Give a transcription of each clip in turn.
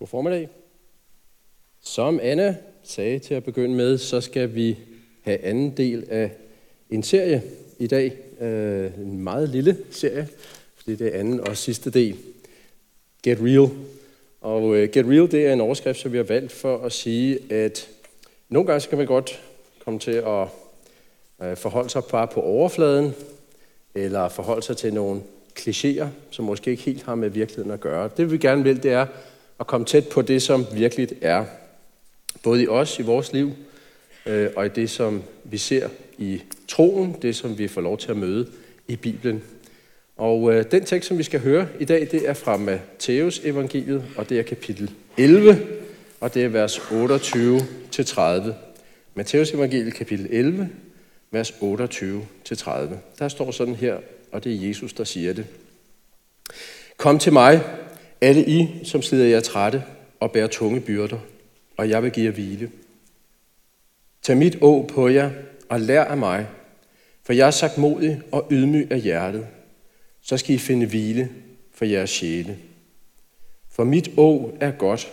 God formiddag. Som Anna sagde til at begynde med, så skal vi have anden del af en serie i dag. Øh, en meget lille serie, fordi det er anden og sidste del. Get Real. Og øh, Get Real, det er en overskrift, som vi har valgt for at sige, at nogle gange skal man godt komme til at uh, forholde sig bare på overfladen, eller forholde sig til nogle klichéer, som måske ikke helt har med virkeligheden at gøre. Det vi gerne vil, det er at komme tæt på det, som virkelig er. Både i os, i vores liv, øh, og i det, som vi ser i troen, det, som vi får lov til at møde i Bibelen. Og øh, den tekst, som vi skal høre i dag, det er fra Matteus evangeliet, og det er kapitel 11, og det er vers 28-30. Matteus evangeliet, kapitel 11, vers 28-30. Der står sådan her, og det er Jesus, der siger det. Kom til mig, alle I, som slider jer trætte og bærer tunge byrder, og jeg vil give jer hvile. Tag mit å på jer og lær af mig, for jeg er sagt modig og ydmyg af hjertet. Så skal I finde hvile for jeres sjæle. For mit å er godt,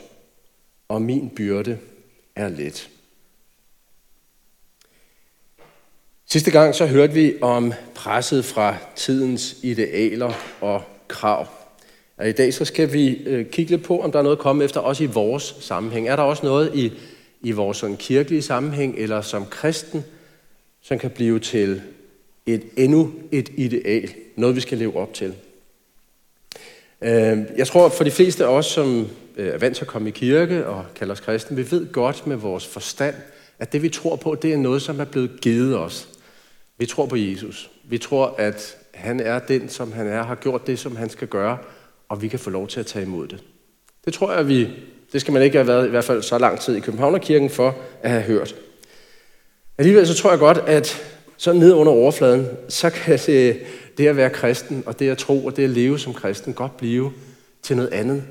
og min byrde er let. Sidste gang så hørte vi om presset fra tidens idealer og krav. I dag så skal vi øh, kigge lidt på, om der er noget at komme efter, også i vores sammenhæng. Er der også noget i, i vores sådan kirkelige sammenhæng, eller som kristen, som kan blive til et endnu et ideal, noget vi skal leve op til. Øh, jeg tror, for de fleste af os, som øh, er vant til at komme i kirke og kalder os kristen, vi ved godt med vores forstand, at det vi tror på, det er noget, som er blevet givet os. Vi tror på Jesus. Vi tror, at han er den, som han er, har gjort det, som han skal gøre, og vi kan få lov til at tage imod det. Det tror jeg, vi, det skal man ikke have været i hvert fald så lang tid i Københavnerkirken for at have hørt. Alligevel så tror jeg godt, at så ned under overfladen, så kan det, det at være kristen, og det at tro, og det at leve som kristen, godt blive til noget andet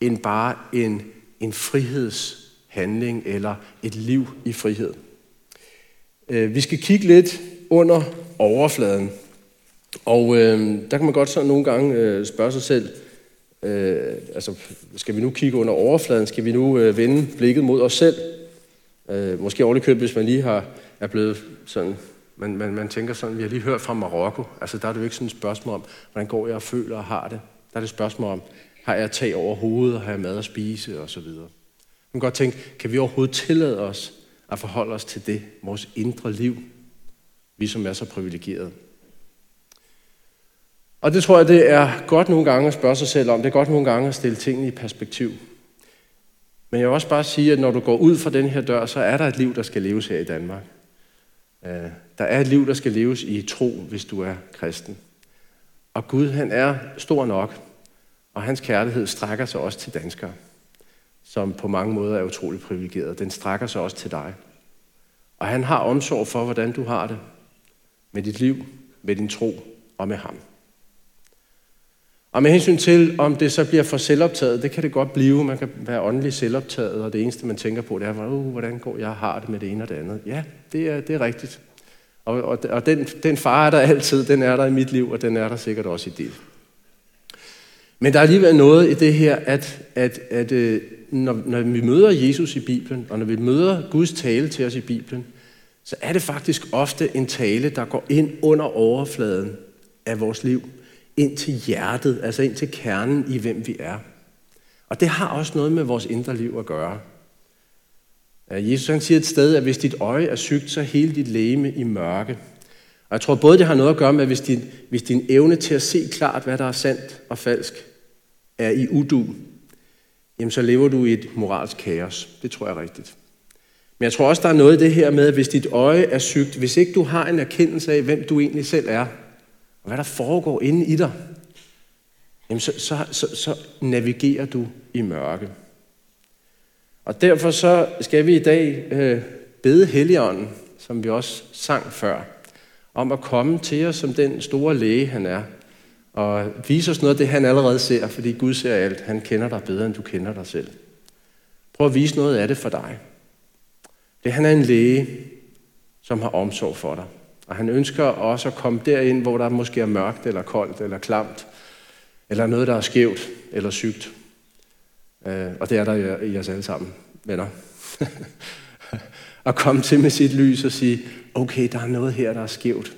end bare en, en frihedshandling eller et liv i frihed. Øh, vi skal kigge lidt under overfladen. Og øh, der kan man godt så nogle gange øh, spørge sig selv, øh, altså skal vi nu kigge under overfladen, skal vi nu øh, vende blikket mod os selv? Øh, måske overligt hvis man lige har, er blevet sådan, man, man, man tænker sådan, vi har lige hørt fra Marokko, altså der er det jo ikke sådan et spørgsmål om, hvordan går jeg og føler og har det. Der er det et spørgsmål om, har jeg tag over hovedet, har jeg mad at spise og så videre. Man kan godt tænke, kan vi overhovedet tillade os at forholde os til det, vores indre liv, vi som er så privilegerede. Og det tror jeg, det er godt nogle gange at spørge sig selv om. Det er godt nogle gange at stille tingene i perspektiv. Men jeg vil også bare sige, at når du går ud fra den her dør, så er der et liv, der skal leves her i Danmark. Øh, der er et liv, der skal leves i tro, hvis du er kristen. Og Gud, han er stor nok, og hans kærlighed strækker sig også til danskere, som på mange måder er utrolig privilegeret. Den strækker sig også til dig. Og han har omsorg for, hvordan du har det med dit liv, med din tro og med ham. Og med hensyn til, om det så bliver for selvoptaget, det kan det godt blive. Man kan være åndelig selvoptaget, og det eneste, man tænker på, det er, uh, hvordan går jeg har det med det ene og det andet. Ja, det er, det er rigtigt. Og, og, og den, den far er der altid, den er der i mit liv, og den er der sikkert også i dit. Men der er alligevel noget i det her, at, at, at øh, når, når vi møder Jesus i Bibelen, og når vi møder Guds tale til os i Bibelen, så er det faktisk ofte en tale, der går ind under overfladen af vores liv ind til hjertet, altså ind til kernen i, hvem vi er. Og det har også noget med vores indre liv at gøre. Jesus han siger et sted, at hvis dit øje er sygt, så er hele dit læme i mørke. Og jeg tror både, det har noget at gøre med, at hvis din, hvis din evne til at se klart, hvad der er sandt og falsk, er i udu, jamen så lever du i et moralsk kaos. Det tror jeg er rigtigt. Men jeg tror også, der er noget i det her med, at hvis dit øje er sygt, hvis ikke du har en erkendelse af, hvem du egentlig selv er, og hvad der foregår inde i dig, jamen så, så, så, så navigerer du i mørke. Og derfor så skal vi i dag øh, bede Helligånden, som vi også sang før, om at komme til os som den store læge, han er, og vise os noget af det, han allerede ser, fordi Gud ser alt. Han kender dig bedre, end du kender dig selv. Prøv at vise noget af det for dig. Det han er en læge, som har omsorg for dig. Og han ønsker også at komme derind, hvor der måske er mørkt, eller koldt, eller klamt, eller noget, der er skævt, eller sygt. Øh, og det er der i os alle sammen, venner. at komme til med sit lys og sige, okay, der er noget her, der er skævt.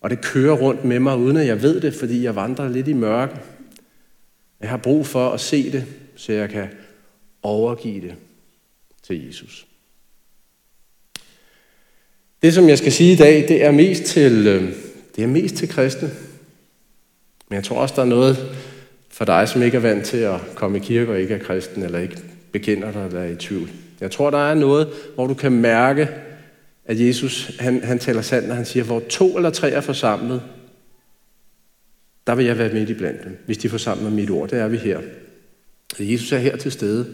Og det kører rundt med mig, uden at jeg ved det, fordi jeg vandrer lidt i mørke. Jeg har brug for at se det, så jeg kan overgive det til Jesus. Det, som jeg skal sige i dag, det er mest til, øh, det er mest til kristne. Men jeg tror også, der er noget for dig, som ikke er vant til at komme i kirke og ikke er kristen, eller ikke bekender dig eller er i tvivl. Jeg tror, der er noget, hvor du kan mærke, at Jesus han, han taler sandt, når han siger, hvor to eller tre er forsamlet, der vil jeg være midt i blandt dem, hvis de forsamler mit ord. Det er vi her. Jesus er her til stede.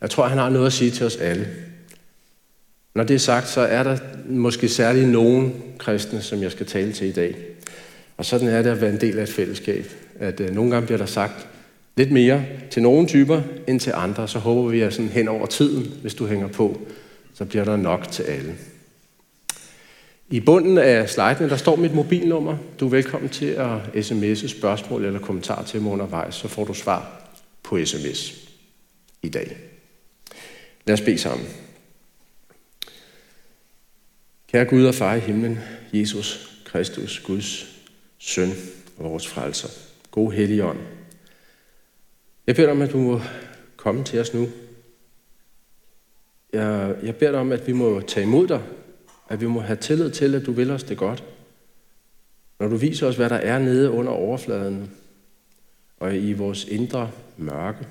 Jeg tror, han har noget at sige til os alle. Når det er sagt, så er der måske særligt nogen kristne, som jeg skal tale til i dag. Og sådan er det at være en del af et fællesskab. At øh, nogle gange bliver der sagt lidt mere til nogle typer end til andre. Så håber vi, at sådan hen over tiden, hvis du hænger på, så bliver der nok til alle. I bunden af sliden, der står mit mobilnummer. Du er velkommen til at sms'e spørgsmål eller kommentar til mig undervejs, så får du svar på sms i dag. Lad os bede sammen. Kære Gud og far i himlen, Jesus Kristus, Guds søn og vores frelser. God Helligånd. Jeg beder dig om, at du må komme til os nu. Jeg, jeg beder dig om, at vi må tage imod dig, at vi må have tillid til, at du vil os det godt. Når du viser os, hvad der er nede under overfladen og i vores indre mørke.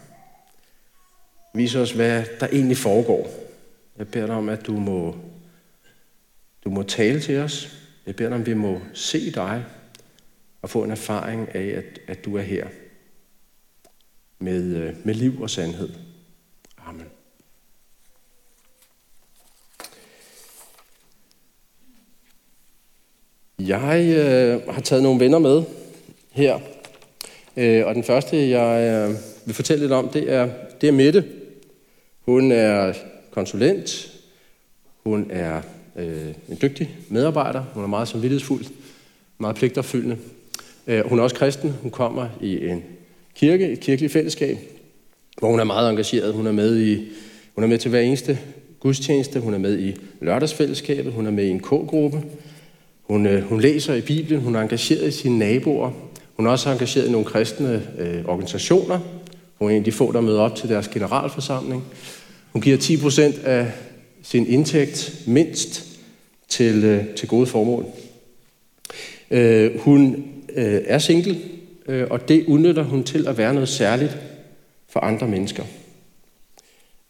Vis os, hvad der egentlig foregår. Jeg beder dig om, at du må, du må tale til os. Jeg beder dig om, vi må se dig og få en erfaring af, at, at du er her med, øh, med liv og sandhed. Amen. Jeg øh, har taget nogle venner med her, øh, og den første, jeg øh, vil fortælle lidt om, det er, det er Mette. Hun er konsulent, hun er øh, en dygtig medarbejder, hun er meget samvittighedsfuld, meget pligtopfyldende. Øh, hun er også kristen, hun kommer i en kirke, et kirkeligt fællesskab, hvor hun er meget engageret. Hun er med, i, hun er med til hver eneste gudstjeneste, hun er med i lørdagsfællesskabet, hun er med i en K-gruppe, hun, øh, hun læser i Bibelen, hun er engageret i sine naboer, hun er også engageret i nogle kristne øh, organisationer. Hun er en af de få, der møder op til deres generalforsamling. Hun giver 10 procent af sin indtægt mindst til, øh, til gode formål. Øh, hun øh, er single, øh, og det udnytter hun til at være noget særligt for andre mennesker.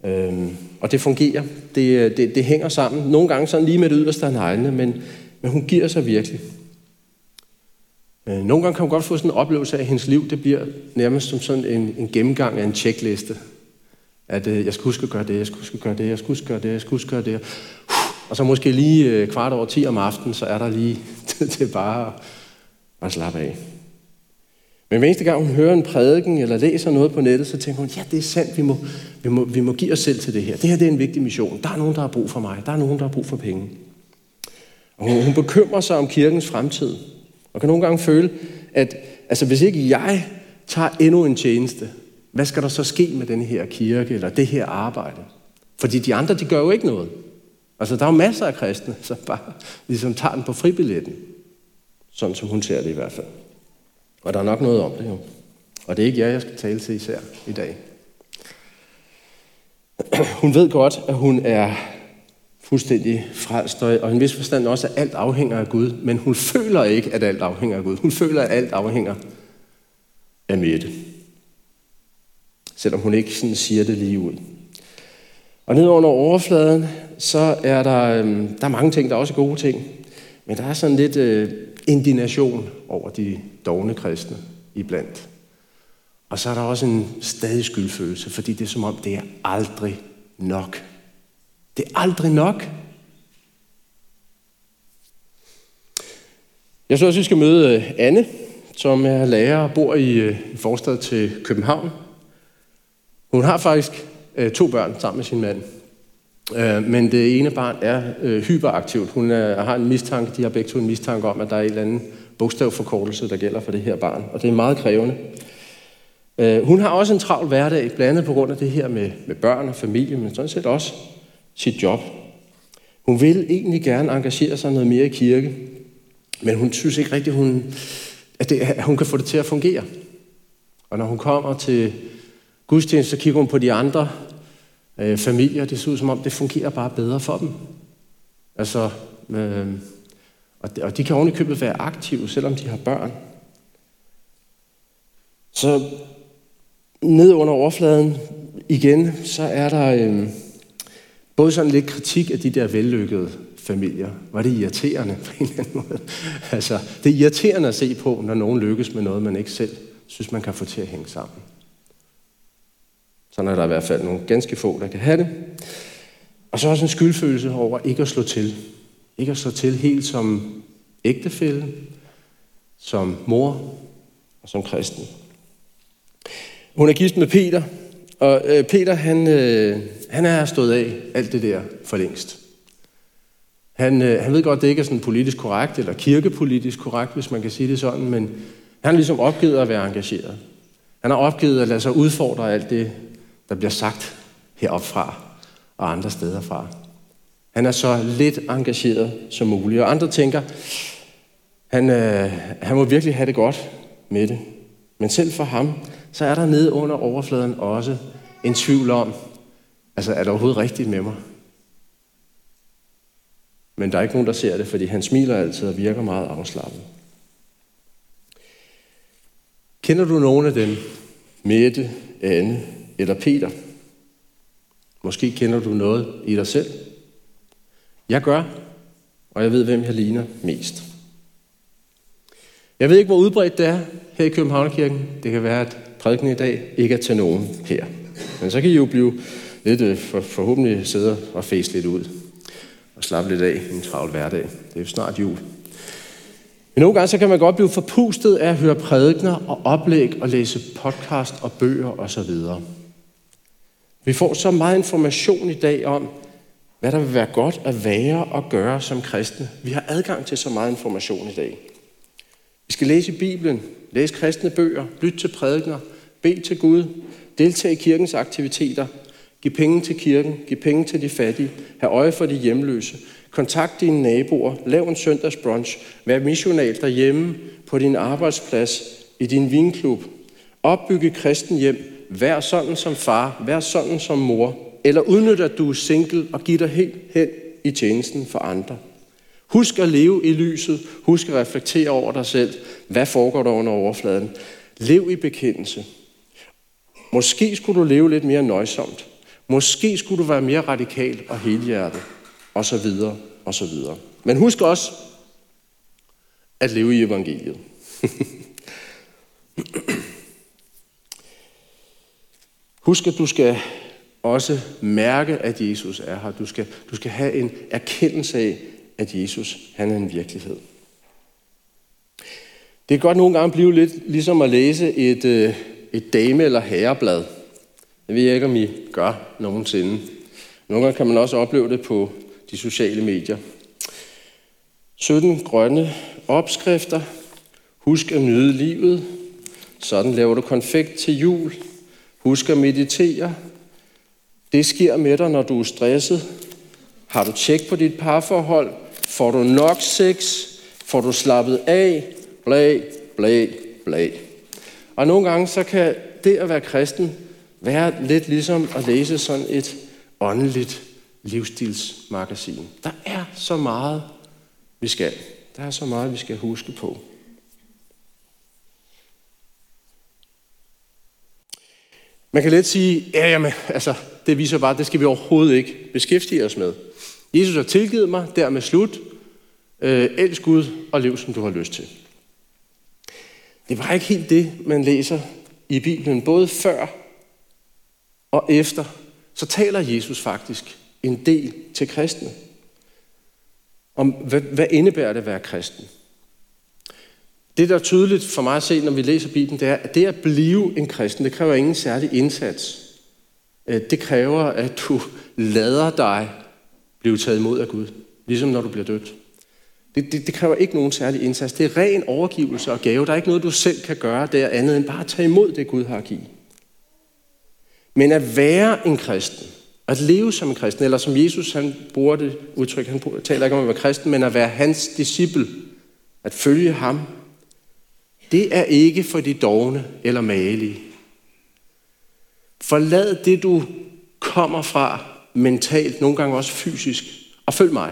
Øh, og det fungerer. Det, øh, det, det hænger sammen. Nogle gange sådan lige med det yderste af neglene, men, men hun giver sig virkelig. Øh, nogle gange kan hun godt få sådan en oplevelse af, at hendes liv det bliver nærmest som sådan en, en gennemgang af en tjekliste. At øh, jeg skal huske at gøre det, jeg skal huske at gøre det, jeg skal huske at gøre det, jeg skal huske at gøre det. Og så måske lige øh, kvart over 10 om aftenen, så er der lige tid til bare at, at slappe af. Men hver eneste gang hun hører en prædiken eller læser noget på nettet, så tænker hun, ja, det er sandt, vi må, vi må, vi må give os selv til det her. Det her det er en vigtig mission. Der er nogen, der har brug for mig. Der er nogen, der har brug for penge. Og hun, hun bekymrer sig om kirkens fremtid. Og kan nogle gange føle, at altså, hvis ikke jeg tager endnu en tjeneste, hvad skal der så ske med den her kirke eller det her arbejde? Fordi de andre, de gør jo ikke noget. Altså, der er jo masser af kristne, som bare ligesom tager den på fribilletten. Sådan som hun ser det i hvert fald. Og der er nok noget om det jo. Og det er ikke jer, jeg skal tale til især i dag. Hun ved godt, at hun er fuldstændig frelst, og i en vis forstand også, at alt afhænger af Gud. Men hun føler ikke, at alt afhænger af Gud. Hun føler, at alt afhænger af Mette. Selvom hun ikke sådan siger det lige ud. Og ned under overfladen, så er der, øhm, der er mange ting, der er også gode ting. Men der er sådan lidt øh, indignation over de dogne kristne iblandt. Og så er der også en stadig skyldfølelse, fordi det er som om, det er aldrig nok. Det er aldrig nok. Jeg synes også, vi skal møde øh, Anne, som er lærer og bor i øh, en forstad til København. Hun har faktisk øh, to børn sammen med sin mand. Øh, men det ene barn er øh, hyperaktivt. Hun er, har en mistanke, de har begge to en mistanke om, at der er en eller andet bogstavforkortelse, der gælder for det her barn. Og det er meget krævende. Øh, hun har også en travl hverdag, blandt andet på grund af det her med, med børn og familie, men sådan set også sit job. Hun vil egentlig gerne engagere sig noget mere i kirke, men hun synes ikke rigtigt, hun, at, det, at hun kan få det til at fungere. Og når hun kommer til gudstjeneste, så kigger hun på de andre øh, familier. Det ser ud som om, det fungerer bare bedre for dem. Altså, øh, og, de, og de kan ovenikøbet være aktive, selvom de har børn. Så ned under overfladen igen, så er der øh, både sådan lidt kritik af de der vellykkede familier. Var det irriterende på en eller anden måde? Altså, det er irriterende at se på, når nogen lykkes med noget, man ikke selv synes, man kan få til at hænge sammen. Sådan er der i hvert fald nogle ganske få, der kan have det. Og så også en skyldfølelse over ikke at slå til. Ikke at slå til helt som ægtefælle, som mor og som kristen. Hun er gift med Peter, og øh, Peter han, øh, han er stået af alt det der for længst. Han, øh, han ved godt, det ikke er sådan politisk korrekt, eller kirkepolitisk korrekt, hvis man kan sige det sådan, men han har ligesom opgivet at være engageret. Han har opgivet at lade sig udfordre alt det, der bliver sagt heropfra og andre steder fra. Han er så lidt engageret som muligt, og andre tænker, han, øh, han må virkelig have det godt med det. Men selv for ham, så er der nede under overfladen også en tvivl om, altså er det overhovedet rigtigt med mig? Men der er ikke nogen, der ser det, fordi han smiler altid og virker meget afslappet. Kender du nogen af dem? Mette, Anne eller Peter? Måske kender du noget i dig selv. Jeg gør, og jeg ved, hvem jeg ligner mest. Jeg ved ikke, hvor udbredt det er her i Københavnerkirken. Det kan være, at prædiken i dag ikke er til nogen her. Men så kan I jo blive lidt øh, for, forhåbentlig sidde og fæse lidt ud og slappe lidt af i en travl hverdag. Det er jo snart jul. Men nogle gange så kan man godt blive forpustet af at høre prædikner og oplæg og læse podcast og bøger osv. Vi får så meget information i dag om, hvad der vil være godt at være og gøre som kristne. Vi har adgang til så meget information i dag. Vi skal læse i Bibelen, læse kristne bøger, lytte til prædikner, bede til Gud, deltage i kirkens aktiviteter, give penge til kirken, give penge til de fattige, have øje for de hjemløse, kontakt dine naboer, lav en søndagsbrunch, vær missional derhjemme, på din arbejdsplads, i din vinklub, opbygge kristen hjem, vær sådan som far, vær sådan som mor, eller udnyt at du er single og giv dig helt hen i tjenesten for andre. Husk at leve i lyset. Husk at reflektere over dig selv. Hvad foregår der under overfladen? Lev i bekendelse. Måske skulle du leve lidt mere nøjsomt. Måske skulle du være mere radikal og helhjertet. Og så videre, og så videre. Men husk også at leve i evangeliet. husk, at du skal også mærke, at Jesus er her. Du skal, du skal have en erkendelse af, at Jesus han er en virkelighed. Det kan godt nogle gange blive lidt ligesom at læse et, øh, et dame- eller herreblad. Det ved jeg ikke, om I gør nogensinde. Nogle gange kan man også opleve det på de sociale medier. 17 grønne opskrifter. Husk at nyde livet. Sådan laver du konfekt til jul. Husk at meditere. Det sker med dig, når du er stresset. Har du tjek på dit parforhold? Får du nok sex? Får du slappet af? Blag, blag, blag. Og nogle gange så kan det at være kristen være lidt ligesom at læse sådan et åndeligt livsstilsmagasin. Der er så meget, vi skal. Der er så meget, vi skal huske på. Man kan let sige, ja, jamen, altså, det viser bare, det skal vi overhovedet ikke beskæftige os med. Jesus har tilgivet mig, dermed slut. Øh, elsk Gud og lev, som du har lyst til. Det var ikke helt det, man læser i Bibelen. Både før og efter, så taler Jesus faktisk en del til kristne. Om hvad, hvad indebærer det at være kristen? Det, der er tydeligt for mig at se, når vi læser Bibelen, det er, at det at blive en kristen, det kræver ingen særlig indsats. Øh, det kræver, at du lader dig blive taget imod af Gud, ligesom når du bliver dødt. Det, det, det kræver ikke nogen særlig indsats. Det er ren overgivelse og gave. Der er ikke noget, du selv kan gøre der andet end bare at tage imod det, Gud har at give. Men at være en kristen, at leve som en kristen, eller som Jesus han bruger det udtryk, han taler ikke om at være kristen, men at være hans disciple, at følge ham, det er ikke for de dogne eller malige. Forlad det, du kommer fra mentalt, nogle gange også fysisk, og følg mig.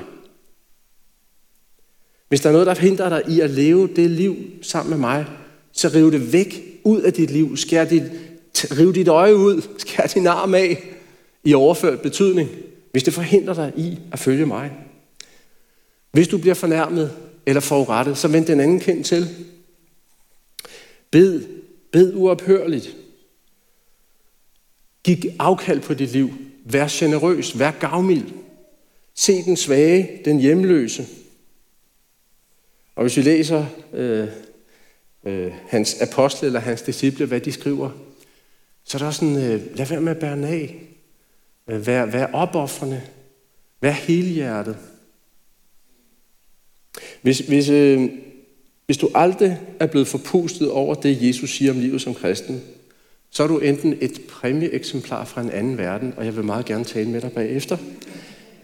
Hvis der er noget, der hindrer dig i at leve det liv sammen med mig, så riv det væk ud af dit liv. Skær dit, riv dit øje ud. Skær din arm af i overført betydning, hvis det forhindrer dig i at følge mig. Hvis du bliver fornærmet eller forurettet, så vend den anden kendt til. Bed, bed uophørligt. Giv afkald på dit liv. Vær generøs, vær gavmild. Se den svage, den hjemløse. Og hvis vi læser øh, øh, hans apostle eller hans disciple, hvad de skriver, så er der sådan, øh, lad være med at bære af. Øh, vær, vær opoffrende. Vær helhjertet. Hvis, hvis, øh, hvis du aldrig er blevet forpustet over det, Jesus siger om livet som kristen, så er du enten et præmieeksemplar fra en anden verden, og jeg vil meget gerne tale med dig bagefter,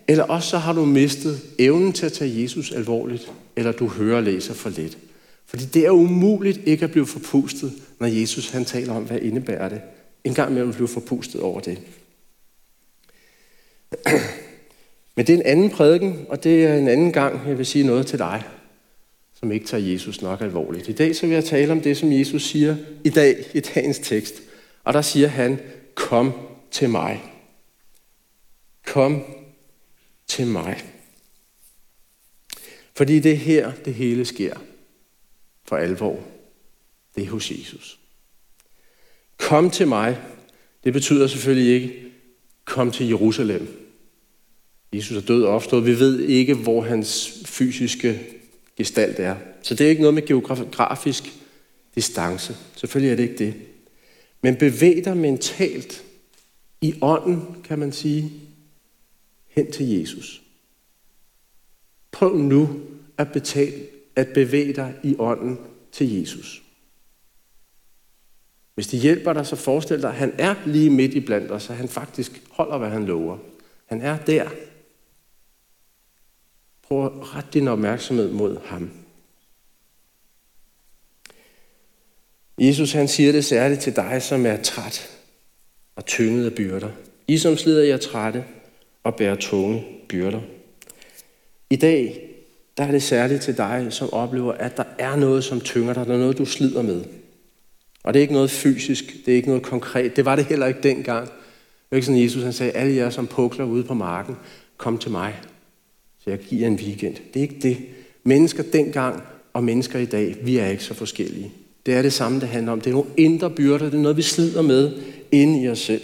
eller også så har du mistet evnen til at tage Jesus alvorligt, eller du hører og læser for lidt. Fordi det er umuligt ikke at blive forpustet, når Jesus han taler om, hvad indebærer det. En gang imellem blive forpustet over det. Men det er en anden prædiken, og det er en anden gang, jeg vil sige noget til dig, som ikke tager Jesus nok alvorligt. I dag så vil jeg tale om det, som Jesus siger i dag, i dagens tekst. Og der siger han, kom til mig. Kom til mig. Fordi det er her, det hele sker. For alvor. Det er hos Jesus. Kom til mig. Det betyder selvfølgelig ikke, kom til Jerusalem. Jesus er død og opstået. Vi ved ikke, hvor hans fysiske gestalt er. Så det er ikke noget med geografisk distance. Selvfølgelig er det ikke det. Men bevæg dig mentalt i ånden, kan man sige, hen til Jesus. Prøv nu at, betale, at bevæge dig i ånden til Jesus. Hvis det hjælper dig, så forestil dig, at han er lige midt i blandt os, at han faktisk holder, hvad han lover. Han er der. Prøv at rette din opmærksomhed mod ham. Jesus han siger det særligt til dig, som er træt og tynget af byrder. I som slider jer trætte og bærer tunge byrder. I dag der er det særligt til dig, som oplever, at der er noget, som tynger dig. Der er noget, du slider med. Og det er ikke noget fysisk, det er ikke noget konkret. Det var det heller ikke dengang. Det var ikke sådan, Jesus han sagde, alle jer, som pukler ude på marken, kom til mig, så jeg giver en weekend. Det er ikke det. Mennesker dengang og mennesker i dag, vi er ikke så forskellige. Det er det samme, det handler om. Det er nogle indre byrder, det er noget, vi slider med inde i os selv.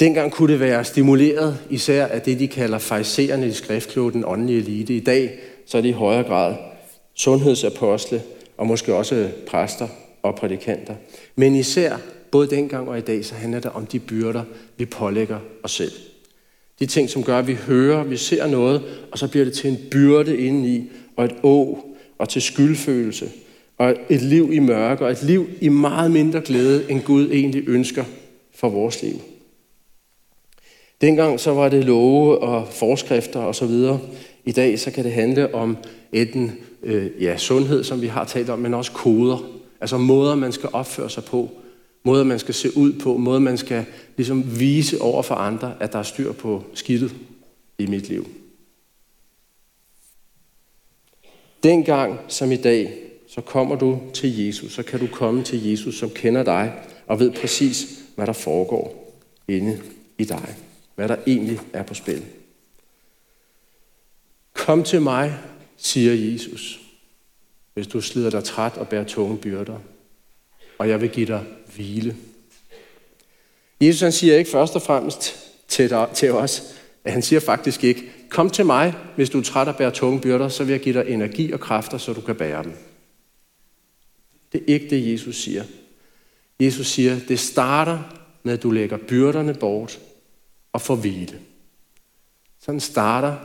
Dengang kunne det være stimuleret især af det, de kalder fejserende i skriftkloge, den åndelige elite. I dag så er det i højere grad sundhedsapostle og måske også præster og prædikanter. Men især både dengang og i dag, så handler det om de byrder, vi pålægger os selv. De ting, som gør, at vi hører, vi ser noget, og så bliver det til en byrde indeni, og et å, og til skyldfølelse, og et liv i mørke, og et liv i meget mindre glæde, end Gud egentlig ønsker for vores liv. Dengang så var det love og forskrifter og så videre. I dag så kan det handle om enten øh, ja, sundhed, som vi har talt om, men også koder. Altså måder, man skal opføre sig på. Måder, man skal se ud på. Måder, man skal ligesom vise over for andre, at der er styr på skidtet i mit liv. Dengang som i dag, så kommer du til Jesus. Så kan du komme til Jesus, som kender dig og ved præcis, hvad der foregår inde i dig hvad der egentlig er på spil. Kom til mig, siger Jesus, hvis du slider dig træt og bærer tunge byrder, og jeg vil give dig hvile. Jesus han siger ikke først og fremmest til, dig, til os, at han siger faktisk ikke, kom til mig, hvis du er træt og bærer tunge byrder, så vil jeg give dig energi og kræfter, så du kan bære dem. Det er ikke det, Jesus siger. Jesus siger, det starter med, at du lægger byrderne bort, og får hvile. Sådan starter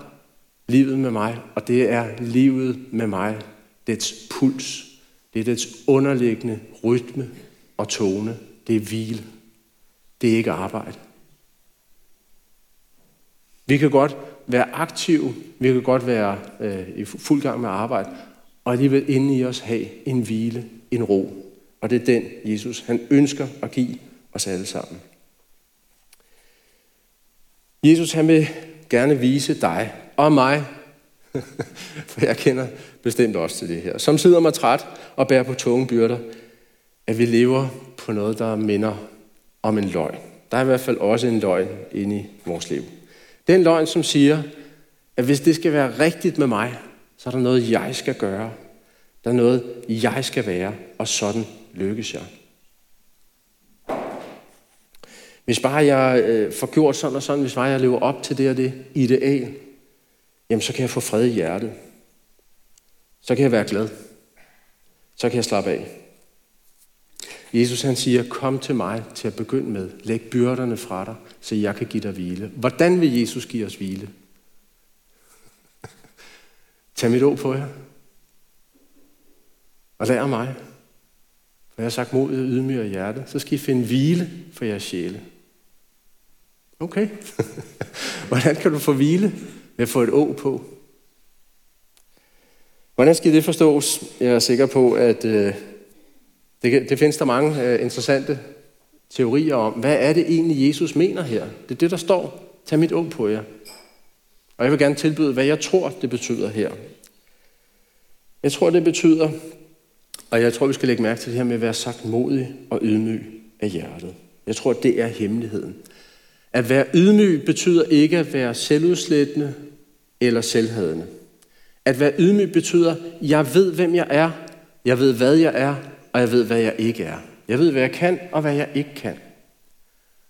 livet med mig, og det er livet med mig, dets puls. Det er dets underliggende rytme og tone. Det er hvile. Det er ikke arbejde. Vi kan godt være aktive, vi kan godt være øh, i fuld gang med arbejde, og alligevel inde i os have en hvile, en ro. Og det er den, Jesus han ønsker at give os alle sammen. Jesus han vil gerne vise dig og mig, for jeg kender bestemt også til det her, som sidder mig træt og bærer på tunge byrder, at vi lever på noget, der minder om en løgn. Der er i hvert fald også en løgn inde i vores liv. Den løgn, som siger, at hvis det skal være rigtigt med mig, så er der noget, jeg skal gøre. Der er noget, jeg skal være, og sådan lykkes jeg. Hvis bare jeg øh, får gjort sådan og sådan, hvis bare jeg lever op til det og det ideal, jamen så kan jeg få fred i hjertet. Så kan jeg være glad. Så kan jeg slappe af. Jesus han siger, kom til mig til at begynde med. Læg byrderne fra dig, så jeg kan give dig hvile. Hvordan vil Jesus give os hvile? Tag mit ord på jer. Og lær mig. For jeg har sagt mod ydmyg af hjerte, så skal I finde hvile for jeres sjæle. Okay. Hvordan kan du få hvile? Med at få et å på. Hvordan skal det forstås? Jeg er sikker på, at øh, det, det findes der mange øh, interessante teorier om. Hvad er det egentlig, Jesus mener her? Det er det, der står. Tag mit å på jer. Og jeg vil gerne tilbyde, hvad jeg tror, det betyder her. Jeg tror, det betyder, og jeg tror, vi skal lægge mærke til det her med at være sagt modig og ydmyg af hjertet. Jeg tror, det er hemmeligheden. At være ydmyg betyder ikke at være selvudslættende eller selvhadende. At være ydmyg betyder, at jeg ved, hvem jeg er, jeg ved, hvad jeg er, og jeg ved, hvad jeg ikke er. Jeg ved, hvad jeg kan, og hvad jeg ikke kan.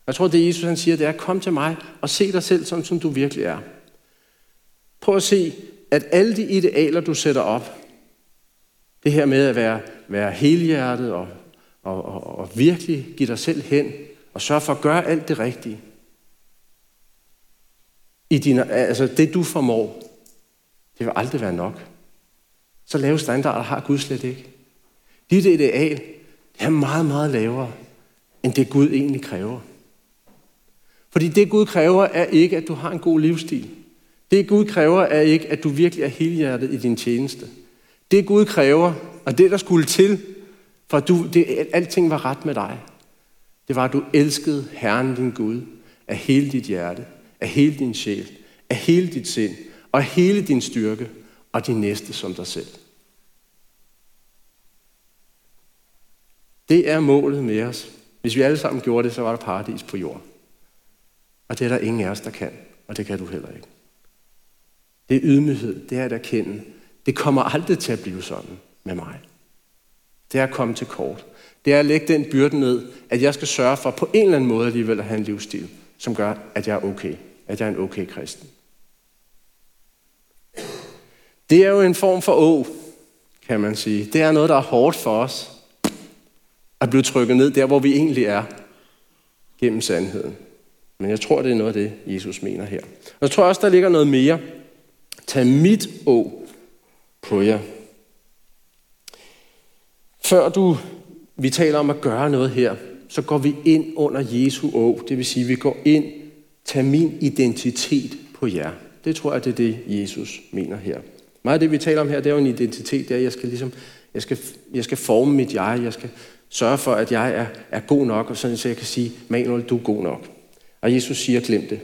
Jeg tror, det Jesus han siger, det er, kom til mig og se dig selv, som, som du virkelig er. Prøv at se, at alle de idealer, du sætter op, det her med at være, være helhjertet og, og, og, og virkelig give dig selv hen og sørge for at gøre alt det rigtige, i dine, altså det du formår, det vil aldrig være nok. Så lave standarder har Gud slet ikke. Dit ideal er meget, meget lavere, end det Gud egentlig kræver. Fordi det Gud kræver er ikke, at du har en god livsstil. Det Gud kræver er ikke, at du virkelig er helhjertet i din tjeneste. Det Gud kræver, og det der skulle til, for at du, det, alting var ret med dig, det var, at du elskede Herren din Gud af hele dit hjerte, af hele din sjæl, af hele dit sind, og af hele din styrke, og din næste som dig selv. Det er målet med os. Hvis vi alle sammen gjorde det, så var der paradis på jorden. Og det er der ingen af os, der kan, og det kan du heller ikke. Det er ydmyghed, det er at erkende. Det kommer aldrig til at blive sådan med mig. Det er at komme til kort. Det er at lægge den byrde ned, at jeg skal sørge for på en eller anden måde alligevel at have en livsstil, som gør, at jeg er okay at jeg er en okay kristen. Det er jo en form for å, kan man sige. Det er noget, der er hårdt for os. At blive trykket ned der, hvor vi egentlig er, gennem sandheden. Men jeg tror, det er noget af det, Jesus mener her. Og jeg tror også, der ligger noget mere. Tag mit å på jer. Før du, vi taler om at gøre noget her, så går vi ind under Jesu å. Det vil sige, at vi går ind Tag min identitet på jer. Det tror jeg, det er det, Jesus mener her. Meget af det, vi taler om her, det er jo en identitet, der jeg skal ligesom, jeg skal, jeg skal forme mit jeg, jeg skal sørge for, at jeg er, er god nok, og sådan, så jeg kan sige, Manuel, du er god nok. Og Jesus siger, glem det.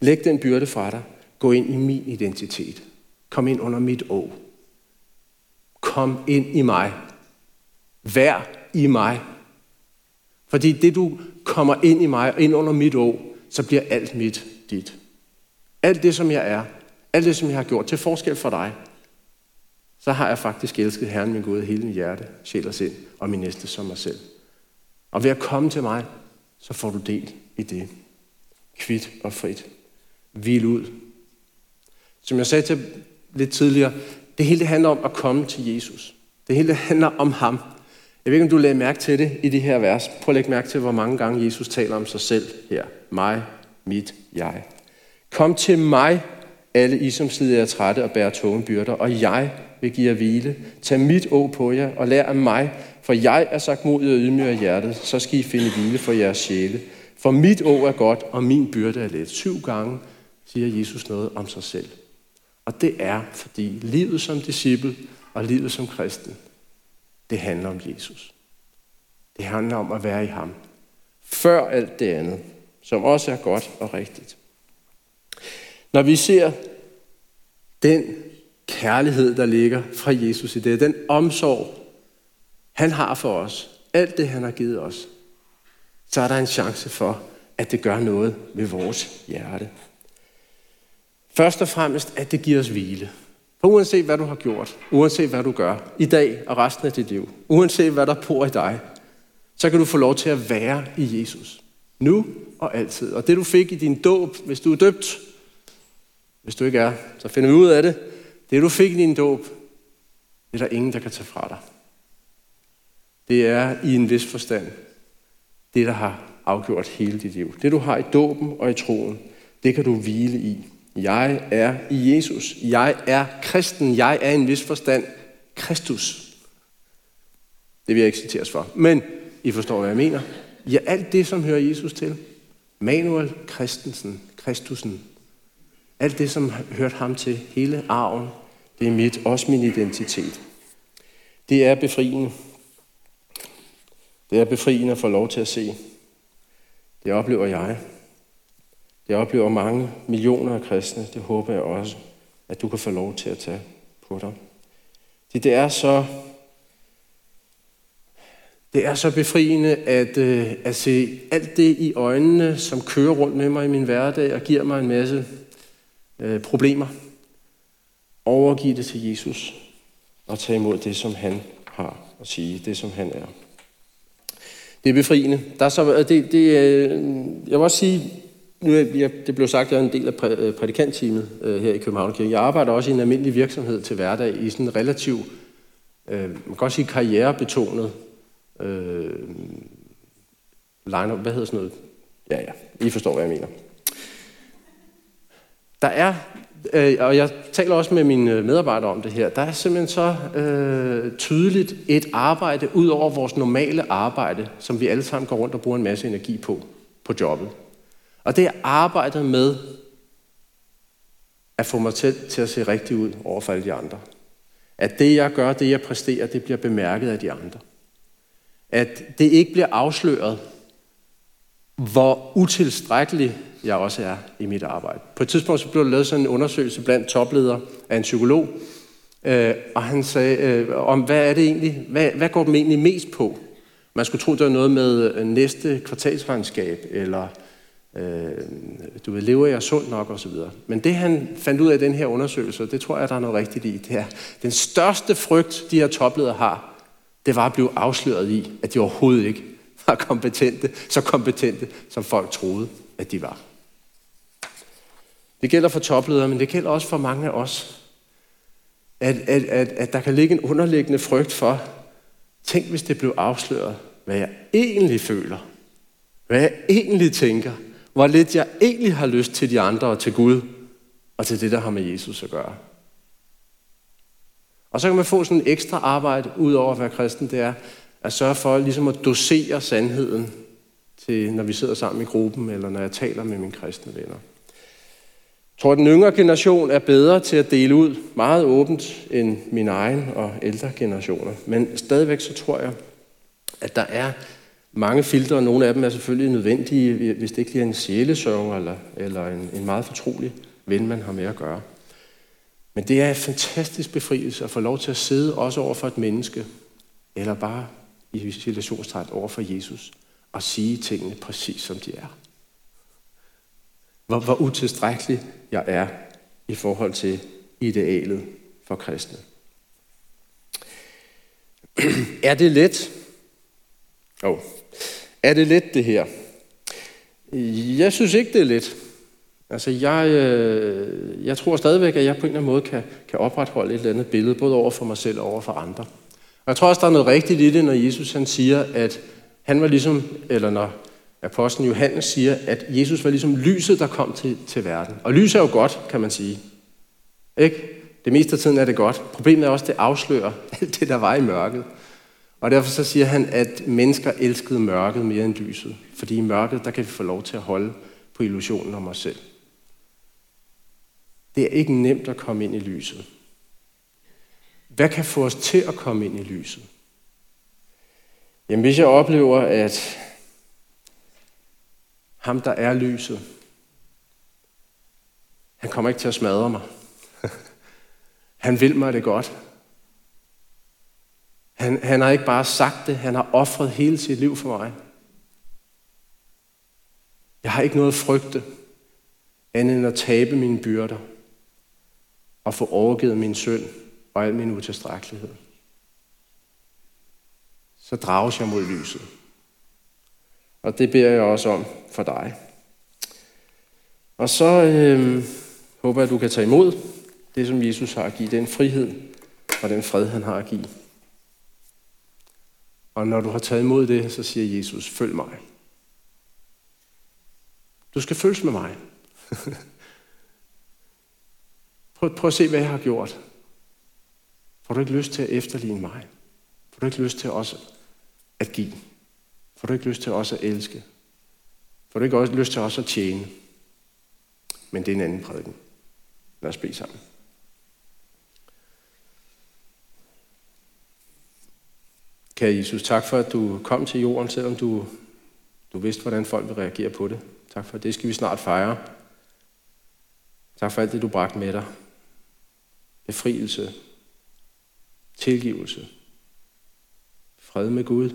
Læg den byrde fra dig. Gå ind i min identitet. Kom ind under mit å. Kom ind i mig. Vær i mig. Fordi det, du kommer ind i mig, ind under mit å, så bliver alt mit dit. Alt det, som jeg er, alt det, som jeg har gjort, til forskel for dig, så har jeg faktisk elsket Herren min Gud hele mit hjerte, sjæl og sind, og min næste som mig selv. Og ved at komme til mig, så får du del i det. Kvit og frit. Hvil ud. Som jeg sagde til lidt tidligere, det hele handler om at komme til Jesus. Det hele handler om ham. Jeg ved ikke, om du lagde mærke til det i det her vers. Prøv at lægge mærke til, hvor mange gange Jesus taler om sig selv her. Mig, mit, jeg. Kom til mig, alle I, som slider er trætte og bærer tunge byrder, og jeg vil give jer hvile. Tag mit å på jer og lær af mig, for jeg er sagt mod og ydmyg af hjertet, så skal I finde hvile for jeres sjæle. For mit å er godt, og min byrde er let. Syv gange siger Jesus noget om sig selv. Og det er, fordi livet som disciple og livet som kristen, det handler om Jesus. Det handler om at være i ham. Før alt det andet, som også er godt og rigtigt. Når vi ser den kærlighed, der ligger fra Jesus i det, den omsorg, han har for os, alt det, han har givet os, så er der en chance for, at det gør noget ved vores hjerte. Først og fremmest, at det giver os hvile. For uanset hvad du har gjort, uanset hvad du gør, i dag og resten af dit liv, uanset hvad der bor i dig, så kan du få lov til at være i Jesus. Nu og altid. Og det du fik i din dåb, hvis du er døbt, hvis du ikke er, så finder vi ud af det. Det du fik i din dåb, det er der ingen, der kan tage fra dig. Det er i en vis forstand det, der har afgjort hele dit liv. Det du har i dåben og i troen, det kan du hvile i. Jeg er i Jesus. Jeg er kristen. Jeg er i en vis forstand Kristus. Det vil jeg ikke citeres for. Men I forstår, hvad jeg mener. Ja, alt det, som hører Jesus til. Manuel Christensen, Kristusen. Alt det, som hørte ham til. Hele arven. Det er mit, også min identitet. Det er befriende. Det er befriende at få lov til at se. Det oplever jeg. Jeg oplever mange millioner af kristne. Det håber jeg også, at du kan få lov til at tage på dig. Det, det er så det er så befriende at, øh, at se alt det i øjnene, som kører rundt med mig i min hverdag og giver mig en masse øh, problemer. Overgive det til Jesus og tage imod det, som han har at sige, det som han er. Det er befriende. Der er så, det, det, øh, jeg vil også sige, nu er jeg, det blev sagt, at jeg er en del af øh, prædikantteamet øh, her i København Kirke. Jeg arbejder også i en almindelig virksomhed til hverdag i sådan en relativ, øh, man kan også sige karrierebetonet øh, line Hvad hedder sådan noget? Ja, ja, I forstår, hvad jeg mener. Der er, øh, og jeg taler også med mine medarbejdere om det her, der er simpelthen så øh, tydeligt et arbejde ud over vores normale arbejde, som vi alle sammen går rundt og bruger en masse energi på, på jobbet. Og det jeg arbejder med at få mig til, til at se rigtig ud over for alle de andre. At det, jeg gør, det jeg præsterer, det bliver bemærket af de andre. At det ikke bliver afsløret, hvor utilstrækkelig jeg også er i mit arbejde. På et tidspunkt så blev der lavet sådan en undersøgelse blandt topledere af en psykolog, øh, og han sagde øh, om, hvad er det egentlig, hvad, hvad går dem egentlig mest på? Man skulle tro, det var noget med øh, næste kvartalsregnskab, eller øh, du ved, lever jeg sundt nok osv. Men det han fandt ud af i den her undersøgelse, det tror jeg, der er noget rigtigt i, det er, den største frygt, de her topledere har, det var at blive afsløret i, at de overhovedet ikke var kompetente, så kompetente, som folk troede, at de var. Det gælder for topledere, men det gælder også for mange af os. At, at, at, at der kan ligge en underliggende frygt for, tænk hvis det blev afsløret, hvad jeg egentlig føler, hvad jeg egentlig tænker, hvor lidt jeg egentlig har lyst til de andre og til Gud, og til det, der har med Jesus at gøre. Og så kan man få sådan en ekstra arbejde, ud over at være kristen, det er at sørge for ligesom at dosere sandheden, til, når vi sidder sammen i gruppen, eller når jeg taler med mine kristne venner. Jeg tror, at den yngre generation er bedre til at dele ud meget åbent end min egen og ældre generationer. Men stadigvæk så tror jeg, at der er mange filtre, og nogle af dem er selvfølgelig nødvendige, hvis det ikke lige er en sjælesørger eller, eller en, en meget fortrolig ven, man har med at gøre. Men det er en fantastisk befrielse at få lov til at sidde også over for et menneske, eller bare i situationstegn over for Jesus, og sige tingene præcis som de er. Hvor, hvor utilstrækkelig jeg er i forhold til idealet for kristne. er det let? Oh. Er det let det her? Jeg synes ikke, det er let. Altså, jeg, øh, jeg tror stadigvæk, at jeg på en eller anden måde kan, kan opretholde et eller andet billede, både over for mig selv og over for andre. Og jeg tror også, der er noget rigtigt i det, når Jesus han siger, at han var ligesom, eller når apostlen Johannes siger, at Jesus var ligesom lyset, der kom til, til verden. Og lys er jo godt, kan man sige. Ikke? Det meste af tiden er det godt. Problemet er også, at det afslører alt det, der var i mørket. Og derfor så siger han, at mennesker elskede mørket mere end lyset. Fordi i mørket, der kan vi få lov til at holde på illusionen om os selv. Det er ikke nemt at komme ind i lyset. Hvad kan få os til at komme ind i lyset? Jamen hvis jeg oplever, at ham, der er lyset, han kommer ikke til at smadre mig. Han vil mig det godt. Han, han har ikke bare sagt det, han har offret hele sit liv for mig. Jeg har ikke noget frygte, andet end at tabe mine byrder og få overgivet min synd og al min utilstrækkelighed. Så drages jeg mod lyset. Og det beder jeg også om for dig. Og så øh, håber jeg, at du kan tage imod det, som Jesus har at give, den frihed og den fred, han har at give. Og når du har taget imod det, så siger Jesus, følg mig. Du skal følges med mig. prøv, prøv at se, hvad jeg har gjort. Får du ikke lyst til at efterligne mig? Får du ikke lyst til også at give? Får du ikke lyst til også at elske? Får du ikke også lyst til også at tjene? Men det er en anden prædiken. Lad os bede sammen. Kære Jesus, tak for, at du kom til jorden, selvom du, du vidste, hvordan folk vil reagere på det. Tak for det skal vi snart fejre. Tak for alt det, du bragte med dig. Befrielse, tilgivelse, fred med Gud,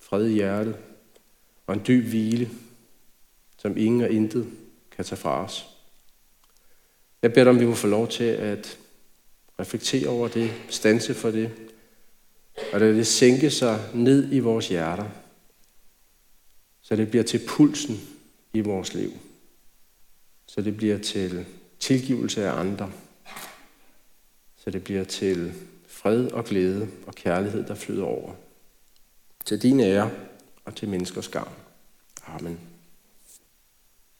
fred i hjertet og en dyb hvile, som ingen og intet kan tage fra os. Jeg beder dig, om vi må få lov til at reflektere over det, stanse for det, og lad det sænke sig ned i vores hjerter, så det bliver til pulsen i vores liv. Så det bliver til tilgivelse af andre. Så det bliver til fred og glæde og kærlighed, der flyder over. Til din ære og til menneskers gavn. Amen.